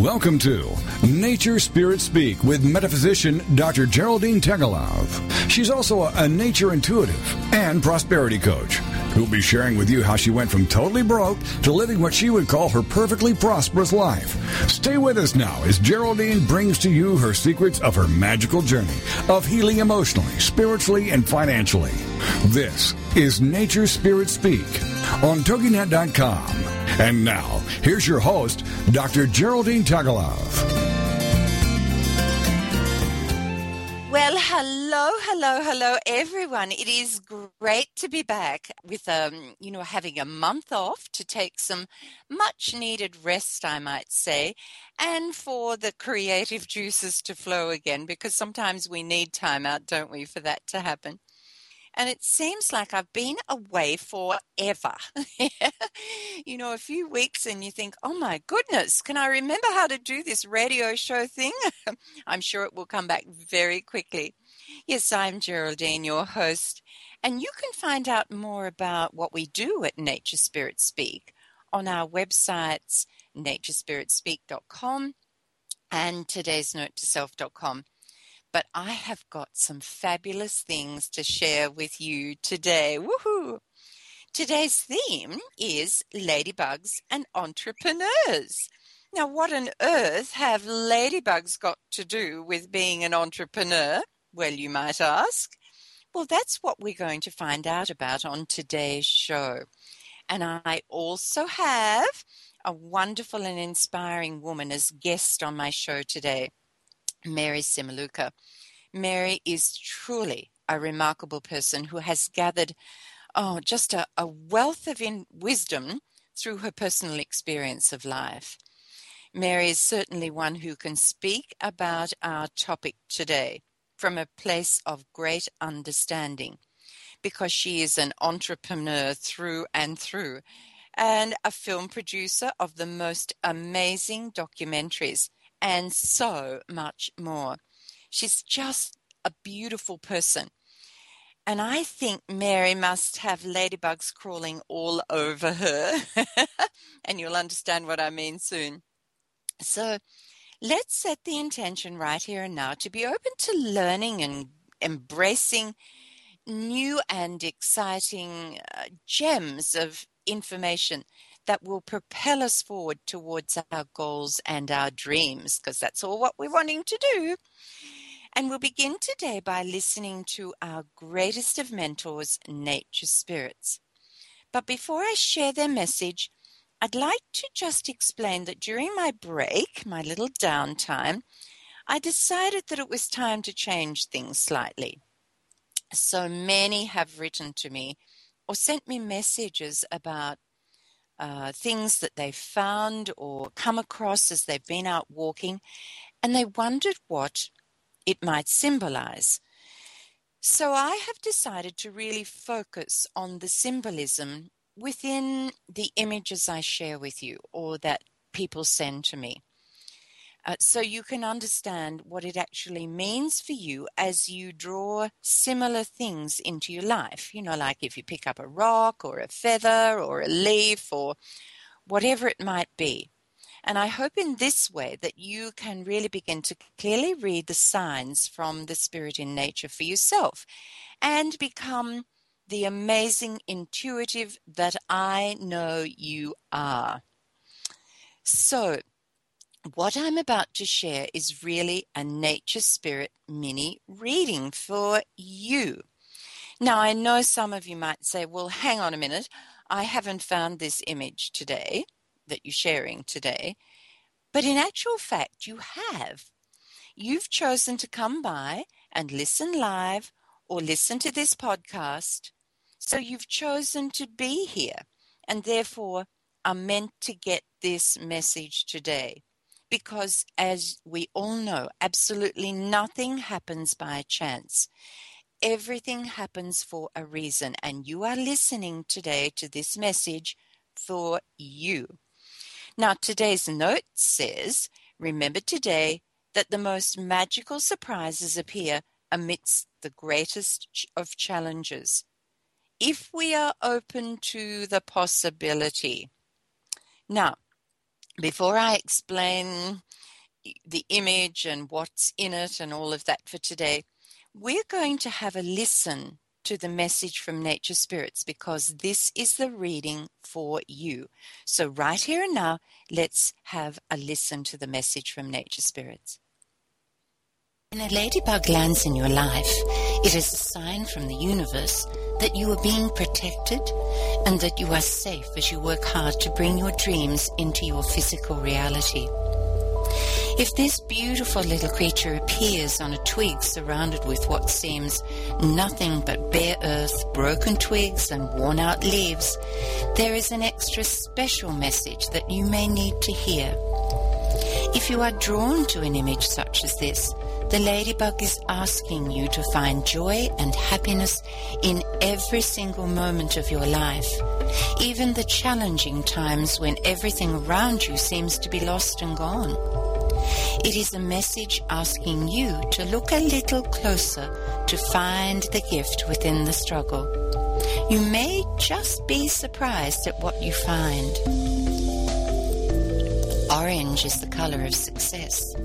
Welcome to Nature Spirit Speak with metaphysician Dr. Geraldine Teggelove. She's also a, nature intuitive and prosperity coach who'll be sharing with you how she went from totally broke to living what she would call her perfectly prosperous life. Stay with us now as Geraldine brings to you her secrets of her magical journey of healing emotionally, spiritually, and financially. This is Nature Spirit Speak on TogiNet.com. And now, here's your host, Dr. Geraldine Teggelove. Well, hello, hello, hello, everyone. It is great to be back with, um, you know, having a month off to take some much needed rest, I might say, and for the creative juices to flow again, because sometimes we need time out, don't we, for that to happen and it seems like I've been away forever. you know, a few weeks, and you think, oh my goodness, can I remember how to do this radio show thing? I'm sure it will come back very quickly. Yes, I'm Geraldine, your host, and you can find out more about what we do at Nature Spirit Speak on our websites, naturespiritspeak.com and today's note to self.com but I have got some fabulous things to share with you today. Woohoo! Today's theme is ladybugs and entrepreneurs. Now, what on earth have ladybugs got to do with being an entrepreneur? Well, you might ask. Well, that's what we're going to find out about on today's show. And I also have a wonderful and inspiring woman as guest on my show today. Mary Cimiluca. Mary is truly a remarkable person who has gathered oh, just a, a wealth of wisdom through her personal experience of life. Mary is certainly one who can speak about our topic today from a place of great understanding because she is an entrepreneur through and through and a film producer of the most amazing documentaries and so much more. She's just a beautiful person. And I think Mary must have ladybugs crawling all over her. and you'll understand what I mean soon. So let's set the intention right here and now to be open to learning and embracing new and exciting uh, gems of information that will propel us forward towards our goals and our dreams, because that's all what we're wanting to do. And we'll begin today by listening to our greatest of mentors, nature spirits. But before I share their message, I'd like to just explain that during my break, my little downtime, I decided that it was time to change things slightly. So many have written to me or sent me messages about uh, things that they found or come across as they've been out walking, and they wondered what it might symbolize. So I have decided to really focus on the symbolism within the images I share with you or that people send to me. Uh, so you can understand what it actually means for you as you draw similar things into your life. You know, like if you pick up a rock or a feather or a leaf or whatever it might be. And I hope in this way that you can really begin to clearly read the signs from the spirit in nature for yourself and become the amazing intuitive that I know you are. So, what I'm about to share is really a nature spirit mini reading for you. Now, I know some of you might say, well, hang on a minute. I haven't found this image today that you're sharing today. But in actual fact, you have. You've chosen to come by and listen live or listen to this podcast. So you've chosen to be here and therefore are meant to get this message today because, as we all know, absolutely nothing happens by chance. Everything happens for a reason, and you are listening today to this message for you. Now, today's note says Remember today that the most magical surprises appear amidst the greatest of challenges. If we are open to the possibility. Now, before I explain the image and what's in it and all of that for today, we're going to have a listen to the message from Nature Spirits because this is the reading for you. So, right here and now, let's have a listen to the message from Nature Spirits. When a ladybug lands in your life, it is a sign from the universe that you are being protected and that you are safe as you work hard to bring your dreams into your physical reality. If this beautiful little creature appears on a twig surrounded with what seems nothing but bare earth, broken twigs, and worn out leaves, there is an extra special message that you may need to hear. If you are drawn to an image such as this, the ladybug is asking you to find joy and happiness in every single moment of your life, even the challenging times when everything around you seems to be lost and gone. It is a message asking you to look a little closer to find the gift within the struggle. You may just be surprised at what you find. Orange is the color of success.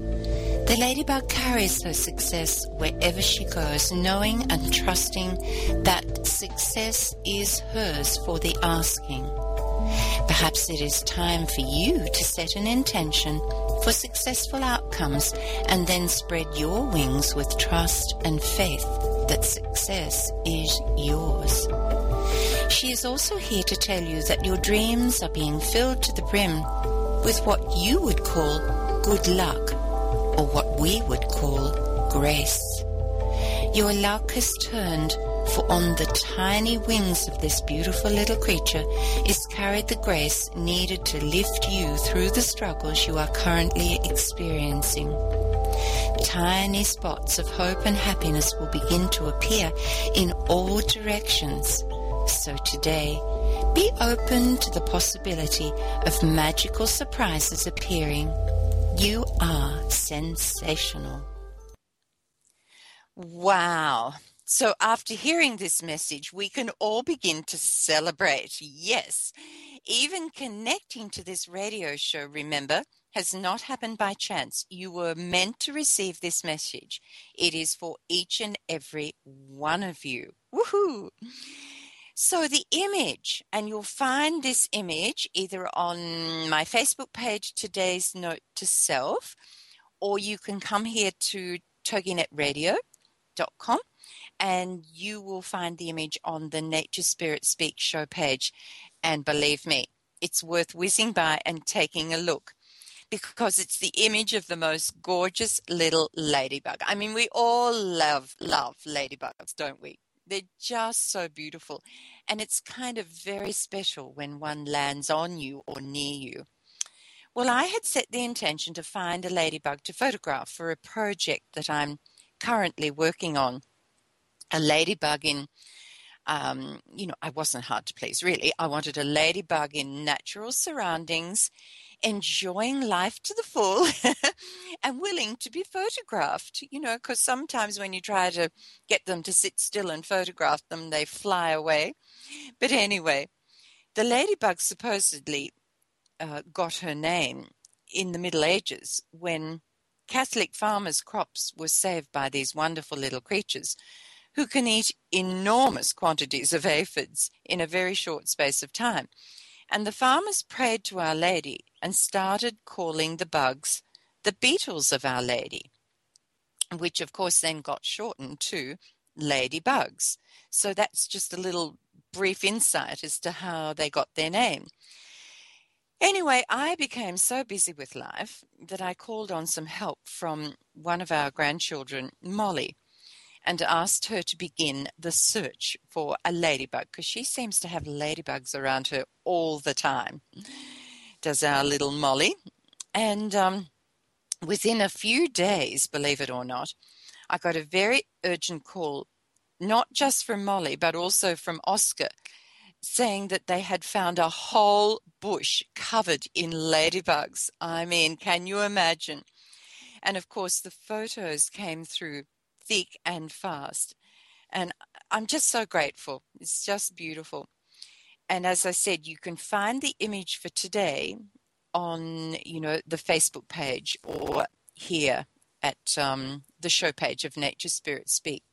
The ladybug carries her success wherever she goes, knowing and trusting that success is hers for the asking. Perhaps it is time for you to set an intention for successful outcomes and then spread your wings with trust and faith that success is yours. She is also here to tell you that your dreams are being filled to the brim with what you would call good luck or what we would call grace. Your luck has turned for on the tiny wings of this beautiful little creature is carried the grace needed to lift you through the struggles you are currently experiencing. Tiny spots of hope and happiness will begin to appear in all directions. So today, be open to the possibility of magical surprises appearing. You are sensational. Wow. So, after hearing this message, we can all begin to celebrate. Yes, even connecting to this radio show, remember, has not happened by chance. You were meant to receive this message. It is for each and every one of you. Woohoo! So, the image, and you'll find this image either on my Facebook page, Today's Note to Self, or you can come here to toginetradio.com and you will find the image on the Nature Spirit Speak show page. And believe me, it's worth whizzing by and taking a look because it's the image of the most gorgeous little ladybug. I mean, we all love, love ladybugs, don't we? They're just so beautiful. And it's kind of very special when one lands on you or near you. Well, I had set the intention to find a ladybug to photograph for a project that I'm currently working on a ladybug in um, you know, I wasn't hard to please, really. I wanted a ladybug in natural surroundings, enjoying life to the full, and willing to be photographed. You know, because sometimes when you try to get them to sit still and photograph them, they fly away. But anyway, the ladybug supposedly uh, got her name in the Middle Ages when Catholic farmers' crops were saved by these wonderful little creatures who can eat enormous quantities of aphids in a very short space of time. And the farmers prayed to Our Lady and started calling the bugs the beetles of Our Lady, which of course then got shortened to ladybugs. So that's just a little brief insight as to how they got their name. Anyway, I became so busy with life that I called on some help from one of our grandchildren, Molly and asked her to begin the search for a ladybug because she seems to have ladybugs around her all the time. Does our little Molly. And um, within a few days, believe it or not, I got a very urgent call, not just from Molly, but also from Oscar, saying that they had found a whole bush covered in ladybugs. I mean, can you imagine? And of course, the photos came through thick and fast. And I'm just so grateful. It's just beautiful. And as I said, you can find the image for today on, you know, the Facebook page or here at um, the show page of Nature Spirit Speak.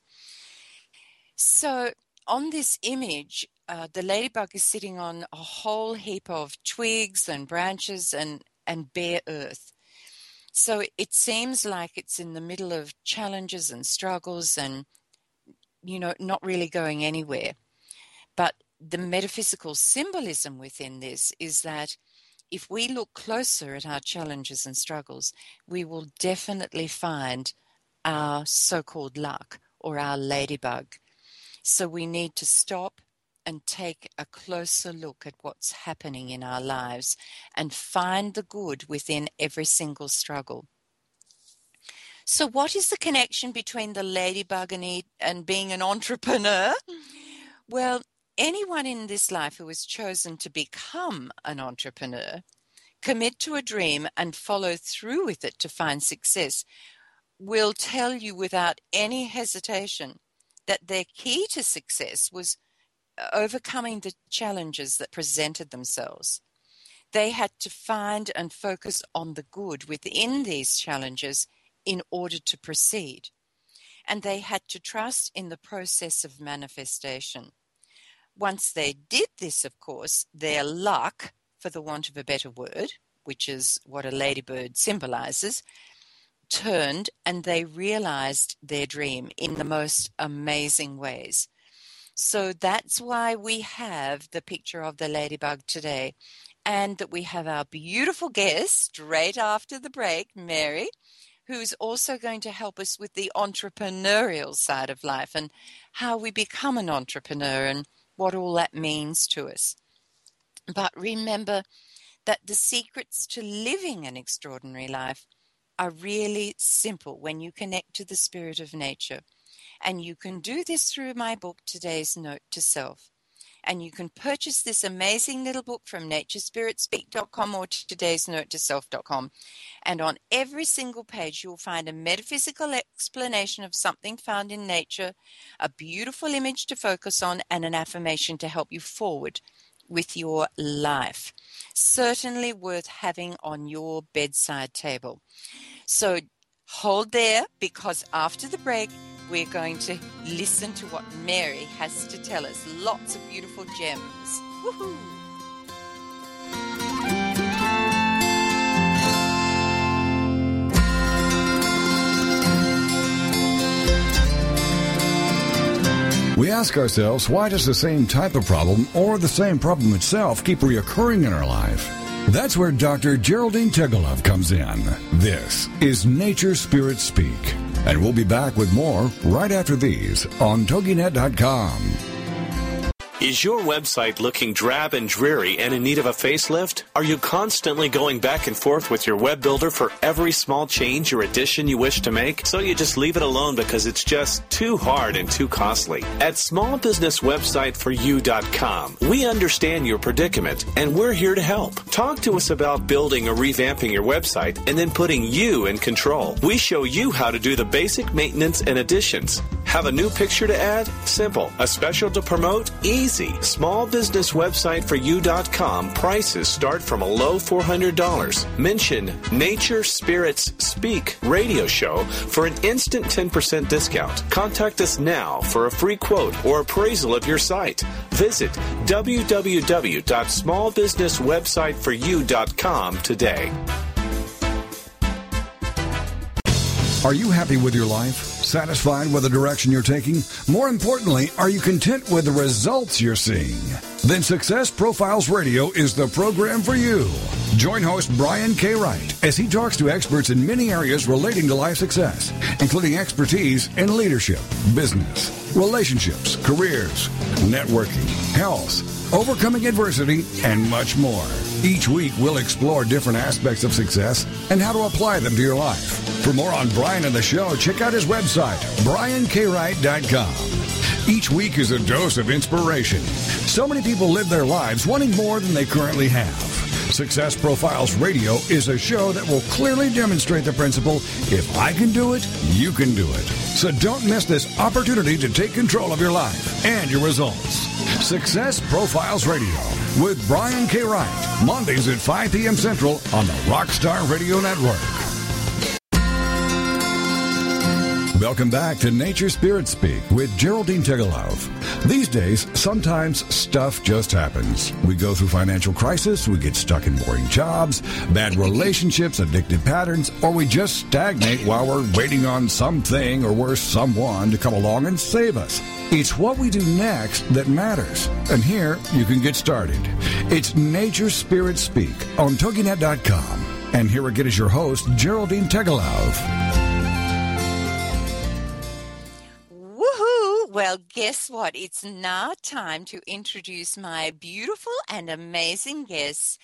So on this image, uh, the ladybug is sitting on a whole heap of twigs and branches and, and bare earth. So it seems like it's in the middle of challenges and struggles and, you know, not really going anywhere. But the metaphysical symbolism within this is that if we look closer at our challenges and struggles, we will definitely find our so called luck or our ladybug. So we need to stop and take a closer look at what's happening in our lives and find the good within every single struggle. So, what is the connection between the ladybug and, and being an entrepreneur? Well, anyone in this life who has chosen to become an entrepreneur, commit to a dream, and follow through with it to find success will tell you without any hesitation that their key to success was overcoming the challenges that presented themselves. They had to find and focus on the good within these challenges in order to proceed. And they had to trust in the process of manifestation. Once they did this, of course, their luck, for the want of a better word, which is what a ladybird symbolizes, turned and they realized their dream in the most amazing ways. So that's why we have the picture of the ladybug today, and that we have our beautiful guest straight after the break, Mary, who's also going to help us with the entrepreneurial side of life and how we become an entrepreneur and what all that means to us. But remember that the secrets to living an extraordinary life are really simple when you connect to the spirit of nature. And you can do this through my book, Today's Note to Self. And you can purchase this amazing little book from naturespiritspeak.com or today's note to self.com. And on every single page, you'll find a metaphysical explanation of something found in nature, a beautiful image to focus on, and an affirmation to help you forward with your life. Certainly worth having on your bedside table. So hold there because after the break, we're going to listen to what Mary has to tell us. Lots of beautiful gems. Woohoo! We ask ourselves, why does the same type of problem or the same problem itself keep reoccurring in our life? That's where Dr. Geraldine Teggelove comes in. This is Nature Spirit Speak. And we'll be back with more right after these on TogiNet.com. Is your website looking drab and dreary and in need of a facelift? Are you constantly going back and forth with your web builder for every small change or addition you wish to make? So you just leave it alone because it's just too hard and too costly. At smallbusinesswebsiteforyou.com, we understand your predicament and we're here to help. Talk to us about building or revamping your website and then putting you in control. We show you how to do the basic maintenance and additions. Have a new picture to add? Simple. A special to promote? Easy easy. Small business website for you.com prices start from a low $400. Mention Nature Spirits Speak radio show for an instant 10% discount. Contact us now for a free quote or appraisal of your site. Visit www.smallbusinesswebsiteforyou.com today. Are you happy with your life? Satisfied with the direction you're taking? More importantly, are you content with the results you're seeing? Then Success Profiles Radio is the program for you. Join host Brian K. Wright as he talks to experts in many areas relating to life success, including expertise in leadership, business, relationships, careers, networking, health, overcoming adversity, and much more. Each week, we'll explore different aspects of success and how to apply them to your life. For more on Brian and the show, check out his website, briankwright.com. Each week is a dose of inspiration. So many people live their lives wanting more than they currently have. Success Profiles Radio is a show that will clearly demonstrate the principle if I can do it, you can do it. So don't miss this opportunity to take control of your life and your results. Success Profiles Radio with Brian K. Wright. Mondays at 5 p.m. Central on the Rockstar Radio Network. Welcome back to Nature Spirit Speak with Geraldine Teggelove. These days, sometimes stuff just happens. We go through financial crisis, we get stuck in boring jobs, bad relationships, addictive patterns, or we just stagnate while we're waiting on something or worse, someone to come along and save us. It's what we do next that matters. And here you can get started. It's Nature Spirit Speak on TogiNet.com. And here again is your host, Geraldine Teggelove. Well, guess what? It's now time to introduce my beautiful and amazing guest,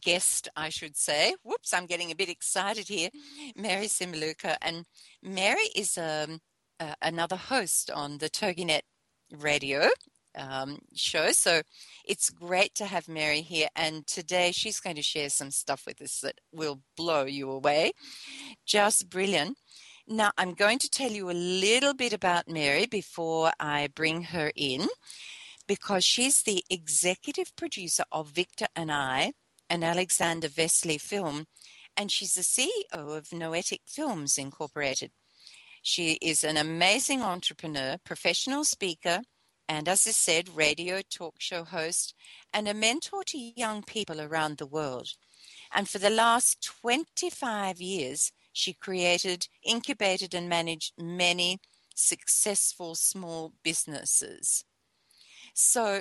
guest, I should say. Whoops, I'm getting a bit excited here. Mary Cimiluca. And Mary is um, uh, another host on the TogiNet radio um, show. So it's great to have Mary here. And today she's going to share some stuff with us that will blow you away. Just brilliant. Now, I'm going to tell you a little bit about Mary before I bring her in, because she's the executive producer of Viktor and I, an Alexander Vesely film, and she's the CEO of Noetic Films Incorporated. She is an amazing entrepreneur, professional speaker, and as I said, radio talk show host, and a mentor to young people around the world. And for the last 25 years, she created, incubated, and managed many successful small businesses. So,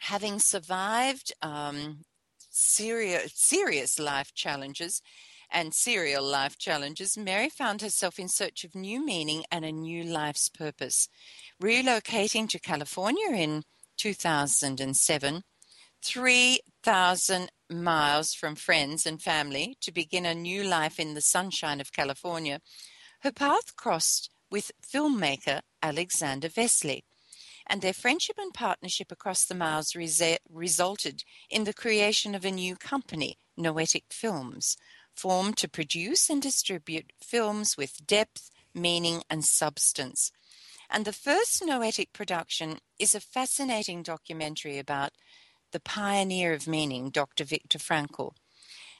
having survived um, serious, serious life challenges and serial life challenges, Mary found herself in search of new meaning and a new life's purpose. Relocating to California in 2007, 3,000 miles from friends and family to begin a new life in the sunshine of California, her path crossed with filmmaker Alexander Vesely, and their friendship and partnership across the miles resulted in the creation of a new company, Noetic Films, formed to produce and distribute films with depth, meaning, and substance. And the first Noetic production is a fascinating documentary about the pioneer of meaning, Dr. Viktor Frankl.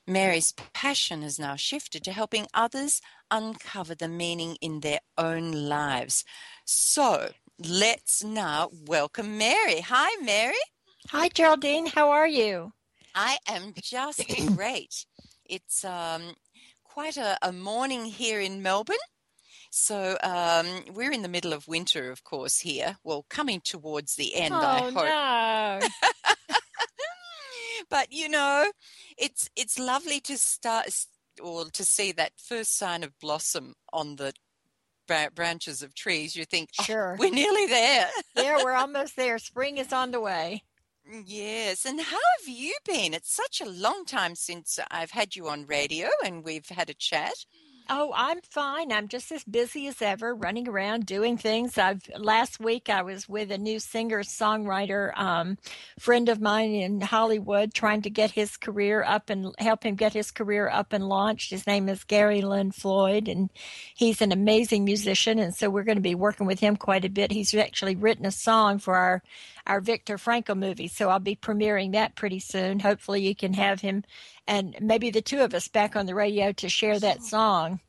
Mary's passion has now shifted to helping others uncover the meaning in their own lives. So let's now welcome Mary. Hi, Mary. Hi, Geraldine. How are you? I am just great. It's um, quite a, a, morning here in Melbourne. So um, we're in the middle of winter, of course, here. Well, coming towards the end, oh, I hope. No. but you know, it's it's lovely to start or to see that first sign of blossom on the branches of trees. You think, oh, sure, we're nearly there. yeah, we're almost there. Spring is on the way. Mm, yes. And how have you been? It's such a long time since I've had you on radio and we've had a chat. Oh, I'm fine. I'm just as busy as ever, running around doing things. I've last week I was with a new singer songwriter um, friend of mine in Hollywood, trying to get his career up and help him get his career up and launched. His name is Gary Lynn Floyd, and he's an amazing musician. And so we're going to be working with him quite a bit. He's actually written a song for our our Viktor Frankl movie. So I'll be premiering that pretty soon. Hopefully, you can have him and maybe the two of us back on the radio to share that song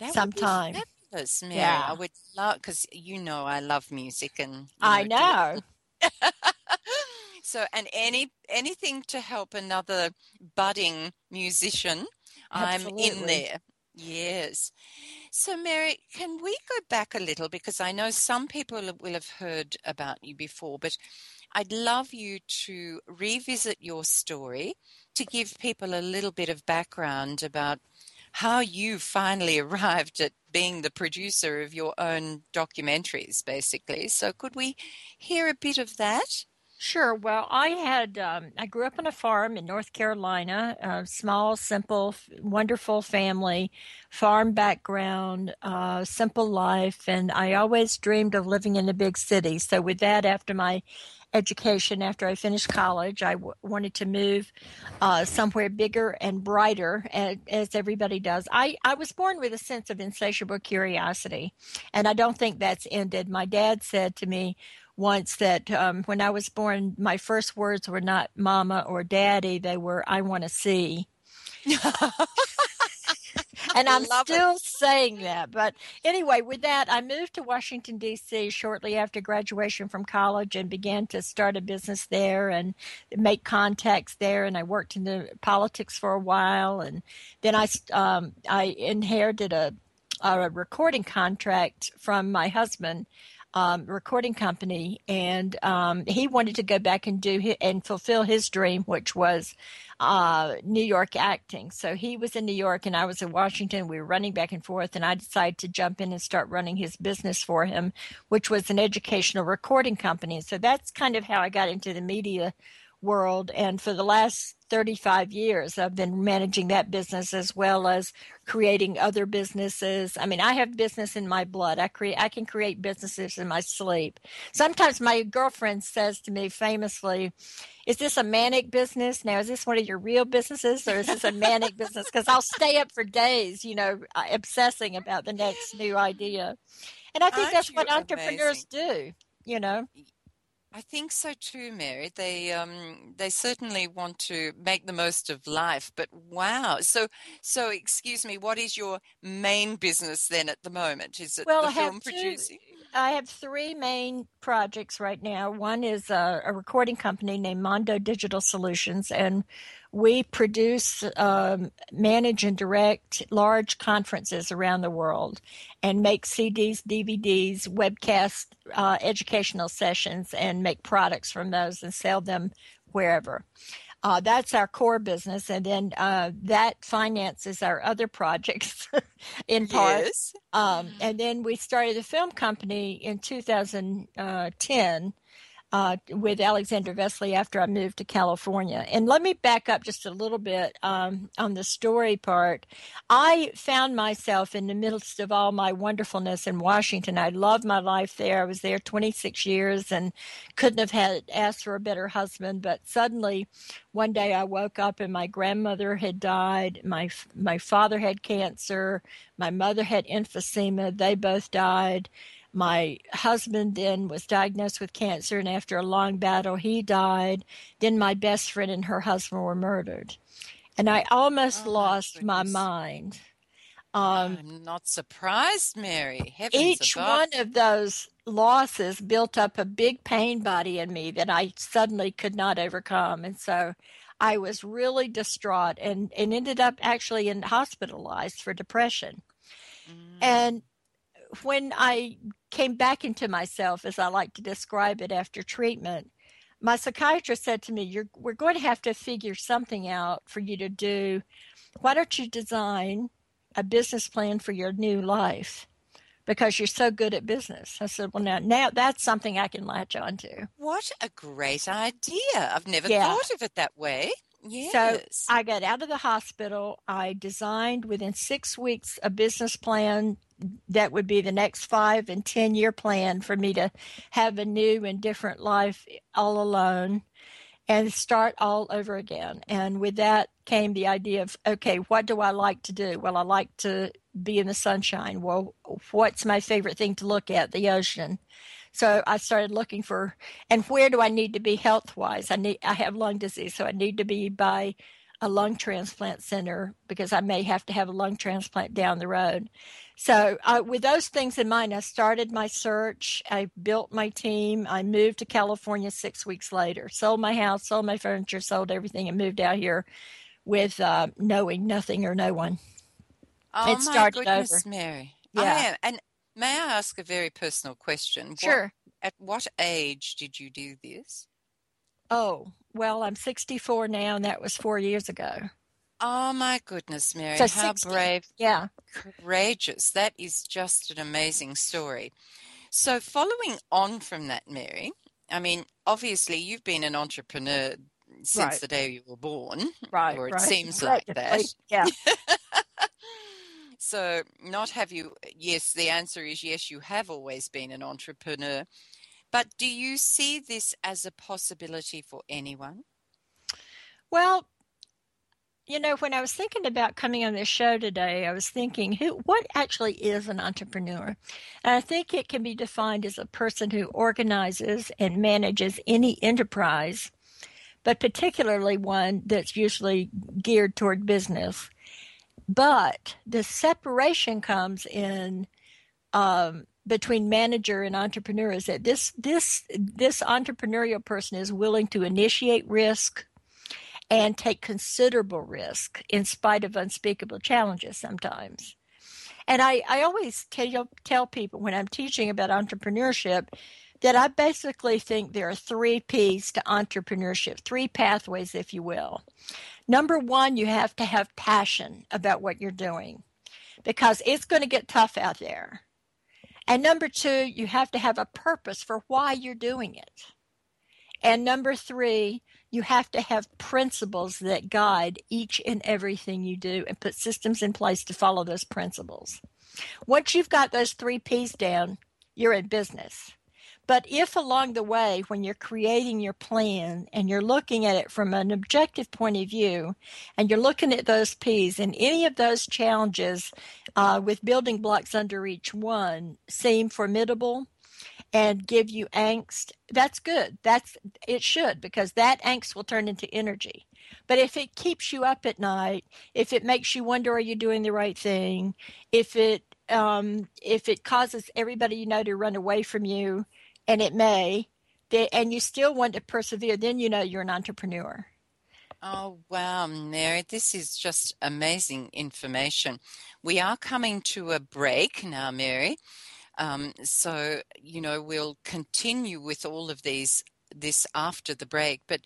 that sometime. fabulous, Mary. Yeah, I would love because you know I love music and know, I know. so, and any anything to help another budding musician, Absolutely. I'm in there. Yes. So, Mary, can we go back a little? Because I know some people will have heard about you before, but I'd love you to revisit your story to give people a little bit of background about how you finally arrived at being the producer of your own documentaries, basically. So, could we hear a bit of that? Sure. Well, I had um, I grew up on a farm in North Carolina, a small, simple, wonderful family, farm background, uh, simple life, and I always dreamed of living in a big city. So, with that, after my education, after I finished college, I w- wanted to move uh, somewhere bigger and brighter, as, as everybody does. I I was born with a sense of insatiable curiosity, and I don't think that's ended. My dad said to me once that um, when I was born, my first words were not mama or daddy, they were, I want to see. and I'm still it. saying that. But anyway, with that, I moved to Washington, D.C. shortly after graduation from college and began to start a business there and make contacts there. And I worked in the politics for a while. And then I, um, I inherited a, a recording contract from my husband um, recording company, and um, he wanted to go back and do his, and fulfill his dream, which was uh, New York acting. So he was in New York, and I was in Washington. We were running back and forth, and I decided to jump in and start running his business for him, which was an educational recording company. So that's kind of how I got into the media world. And for the last 35 years, I've been managing that business as well as creating other businesses. I mean, I have business in my blood. I create, I can create businesses in my sleep. Sometimes my girlfriend says to me famously, is this a manic business? Now, is this one of your real businesses or is this a manic business? Because I'll stay up for days, you know, uh, obsessing about the next new idea. And I think Aren't that's what entrepreneurs amazing? do, you know. I think so too, Mary. They um, they certainly want to make the most of life. But wow, so so excuse me, what is your main business then at the moment? Is it well, the I film producing? I have three main projects right now. One is a, a, recording company named Mondo Digital Solutions, and we produce, um, manage, and direct large conferences around the world and make CDs, DVDs, webcast uh, educational sessions, and make products from those and sell them wherever. Uh, that's our core business, and then uh, that finances our other projects in part. Yes. Um, and then we started a film company in 2010 uh, with Alexander Vesely after I moved to California. And let me back up just a little bit um, on the story part. I found myself in the midst of all my wonderfulness in Washington. I loved my life there. I was there 26 years and couldn't have had asked for a better husband. But suddenly, one day I woke up and my grandmother had died. My my father had cancer. My mother had emphysema. They both died my husband then was diagnosed with cancer, and after a long battle, he died. Then my best friend and her husband were murdered. And I almost oh, lost my mind. Um, I'm not surprised, Mary. Heavens each above. one of those losses built up a big pain body in me that I suddenly could not overcome. And so I was really distraught and, and ended up actually in hospitalized for depression. Mm. And when I came back into myself, as I like to describe it after treatment, my psychiatrist said to me, You're, We're going to have to figure something out for you to do. Why don't you design a business plan for your new life? Because you're so good at business. I said, Well, now, now that's something I can latch onto. What a great idea. I've never yeah. thought of it that way. Yes. So I got out of the hospital. I designed within six weeks a business plan that would be the next five and ten year plan for me to have a new and different life all alone and start all over again. And with that came the idea of okay, what do I like to do? Well, I like to be in the sunshine. Well, what's my favorite thing to look at? The ocean. So I started looking for, and where do I need to be health wise? I need, I have lung disease, so I need to be by a lung transplant center because I may have to have a lung transplant down the road. So, uh, with those things in mind, I started my search. I built my team. I moved to California six weeks later, sold my house, sold my furniture, sold everything, and moved out here with uh, knowing nothing or no one. Oh, it my goodness, over. Mary. Yeah. And may I ask a very personal question? Sure. What, at what age did you do this? Oh, well, I'm 64 now, and that was four years ago. Oh my goodness, Mary! So how 60, brave, yeah, courageous. That is just an amazing story. So, following on from that, Mary, I mean, obviously, you've been an entrepreneur since right. the day you were born, right? Or it right. seems like that. Yeah. so, not have you? Yes, the answer is yes. You have always been an entrepreneur, but do you see this as a possibility for anyone? Well, you know, when I was thinking about coming on this show today, I was thinking, who, what actually is an entrepreneur? And I think it can be defined as a person who organizes and manages any enterprise, but particularly one that's usually geared toward business. But the separation comes in um, between manager and entrepreneur is that this this this entrepreneurial person is willing to initiate risk and take considerable risk in spite of unspeakable challenges sometimes. And I, I always tell, tell people when I'm teaching about entrepreneurship that I basically think there are three P's to entrepreneurship, three pathways, if you will. Number one, you have to have passion about what you're doing because it's going to get tough out there. And number two, you have to have a purpose for why you're doing it. And number three, you have to have principles that guide each and everything you do and put systems in place to follow those principles. Once you've got those three P's down, you're in business. But if along the way, when you're creating your plan and you're looking at it from an objective point of view, and you're looking at those P's, and any of those challenges uh, with building blocks under each one seem formidable, and give you angst, that's good. That's it should because that angst will turn into energy. But if it keeps you up at night, if it makes you wonder are you doing the right thing, if it um, if it causes everybody you know to run away from you, and it may, and you still want to persevere, then you know you're an entrepreneur. Oh, wow, Mary, this is just amazing information. We are coming to a break now, Mary. Um, so, you know, we'll continue with all of these this after the break. But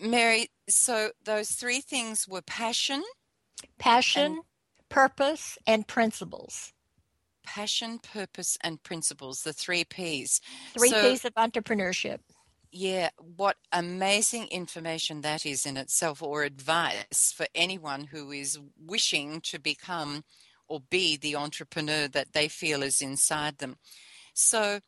Mary, so those three things were passion, passion, and, purpose, and principles. Passion, purpose, and principles, the three P's. Three so, P's of entrepreneurship. Yeah, what amazing information that is in itself, or advice for anyone who is wishing to become or be the entrepreneur that they feel is inside them. So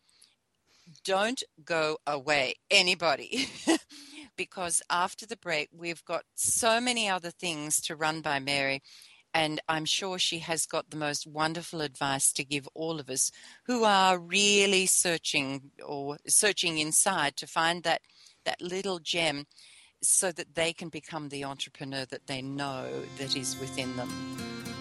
don't go away, anybody, because after the break, we've got so many other things to run by Mary. And I'm sure she has got the most wonderful advice to give all of us who are really searching or searching inside to find that, that little gem so that they can become the entrepreneur that they know that is within them.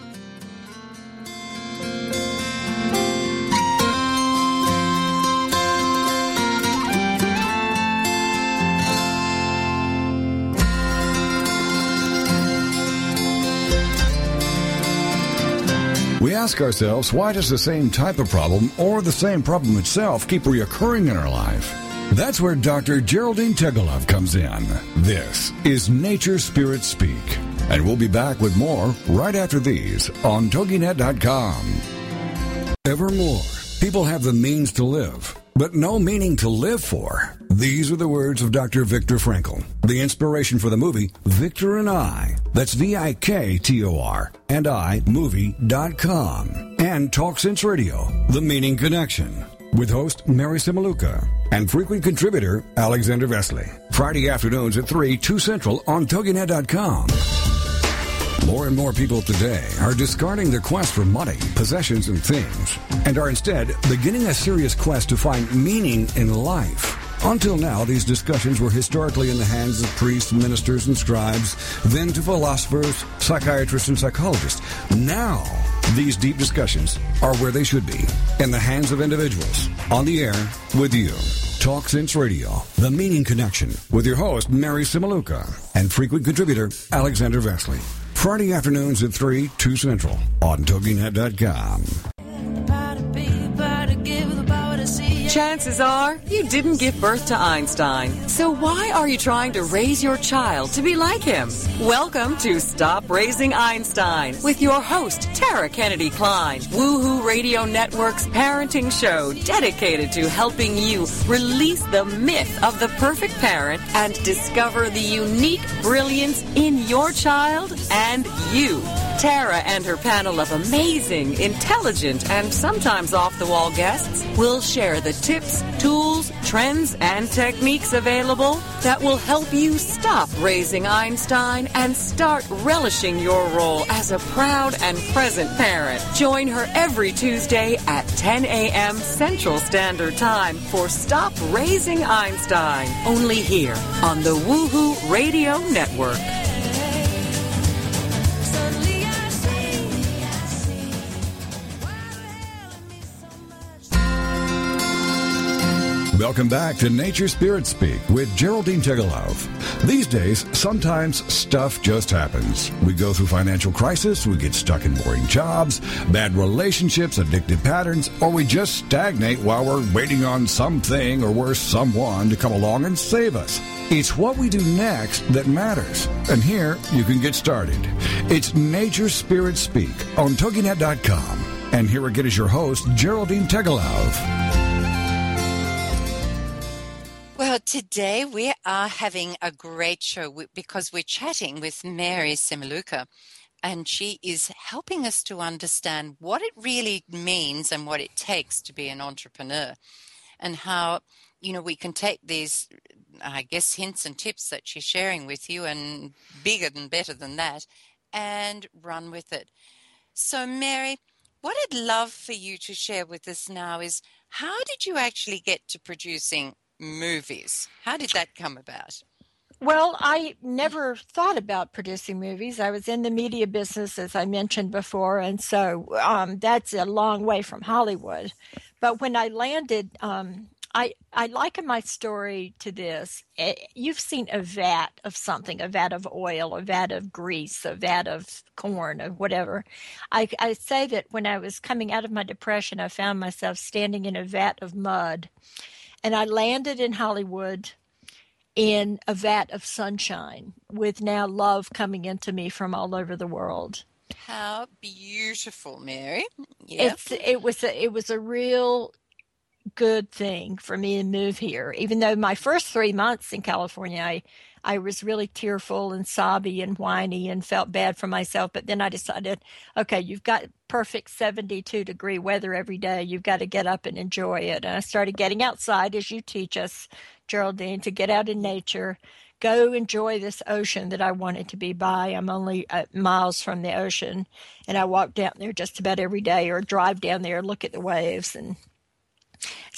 Ask ourselves, why does the same type of problem or the same problem itself keep reoccurring in our life? That's where Dr. Geraldine Teggelove comes in. This is Nature Spirit Speak. And we'll be back with more right after these on TogiNet.com. Evermore, people have the means to live, but no meaning to live for. These are the words of Dr. Viktor Frankl, the inspiration for the movie Viktor and I. That's V-I-K-T-O-R and I movie.com. And Talk Sense Radio, The Meaning Connection, with host Mary Cimiluca and frequent contributor Alexander Vesely. Friday afternoons at 3, 2 Central on TogiNet.com. More and more people today are discarding their quest for money, possessions, and things, and are instead beginning a serious quest to find meaning in life. Until now, these discussions were historically in the hands of priests, ministers, and scribes, then to philosophers, psychiatrists, and psychologists. Now, these deep discussions are where they should be, in the hands of individuals, on the air with you. Talk Sense Radio, The Meaning Connection, with your host, Mary Cimiluca, and frequent contributor, Alexander Vesely. Friday afternoons at 3, 2 Central on TogiNet.com. Chances are you didn't give birth to Einstein. So why are you trying to raise your child to be like him? Welcome to Stop Raising Einstein with your host, Tara Kennedy Kline, Woohoo Radio Network's parenting show dedicated to helping you release the myth of the perfect parent and discover the unique brilliance in your child and you. Tara and her panel of amazing, intelligent, and sometimes off the wall guests will share the tips, tools, trends, and techniques available that will help you stop raising Einstein and start relishing your role as a proud and present parent. Join her every Tuesday at 10 a.m. Central Standard Time for Stop Raising Einstein, only here on the Woohoo Radio Network. Welcome back to Nature Spirit Speak with Geraldine Teggelove. These days, sometimes stuff just happens. We go through financial crisis, we get stuck in boring jobs, bad relationships, addictive patterns, or we just stagnate while we're waiting on something or worse, someone to come along and save us. It's what we do next that matters. And here you can get started. It's Nature Spirit Speak on TogiNet.com. And here again is your host, Geraldine Teggelove. Well, today we are having a great show because we're chatting with Mary Cimiluca, and she is helping us to understand what it really means and what it takes to be an entrepreneur, and how you know we can take these, I guess, hints and tips that she's sharing with you, and bigger and better than that, and run with it. So, Mary, what I'd love for you to share with us now is how did you actually get to producing movies. How did that come about? Well, I never thought about producing movies. I was in the media business, as I mentioned before, and so um, that's a long way from Hollywood. But when I landed, um, I I liken my story to this. Eh, you've seen a vat of something, a vat of oil, a vat of grease, a vat of corn, or whatever. I, I say that when I was coming out of my depression, I found myself standing in a vat of mud and I landed in Hollywood in a vat of sunshine with now love coming into me from all over the world. How beautiful, Mary. Yep. It's it was a it was a real good thing for me to move here. Even though my first three months in California I I was really tearful and sobby and whiny and felt bad for myself. But then I decided, okay, you've got perfect 72 degree weather every day. You've got to get up and enjoy it. And I started getting outside, as you teach us, Geraldine, to get out in nature, go enjoy this ocean that I wanted to be by. I'm only uh, miles from the ocean, and I walk down there just about every day or drive down there, look at the waves, and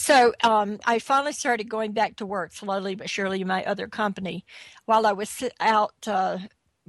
so um, I finally started going back to work slowly but surely in my other company. While I was out uh,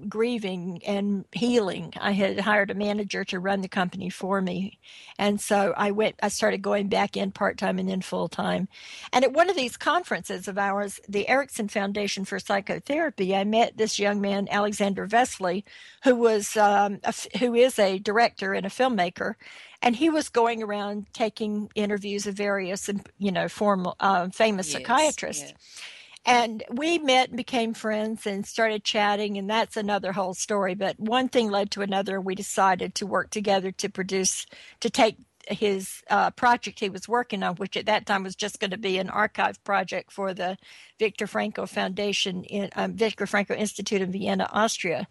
grieving and healing, I had hired a manager to run the company for me, and so I went. I started going back in part time and then full time. And at one of these conferences of ours, the Erickson Foundation for Psychotherapy, I met this young man, Alexander Vesely, who was um, a, who is a director and a filmmaker and he was going around taking interviews of various you know formal uh, famous yes, psychiatrists yes. And we met and became friends and started chatting and that's another whole story but one thing led to another we decided to work together to produce to take his uh, project he was working on, which at that time was just going to be an archive project for the Viktor Frankl Foundation in um, Viktor Frankl Institute in Vienna, Austria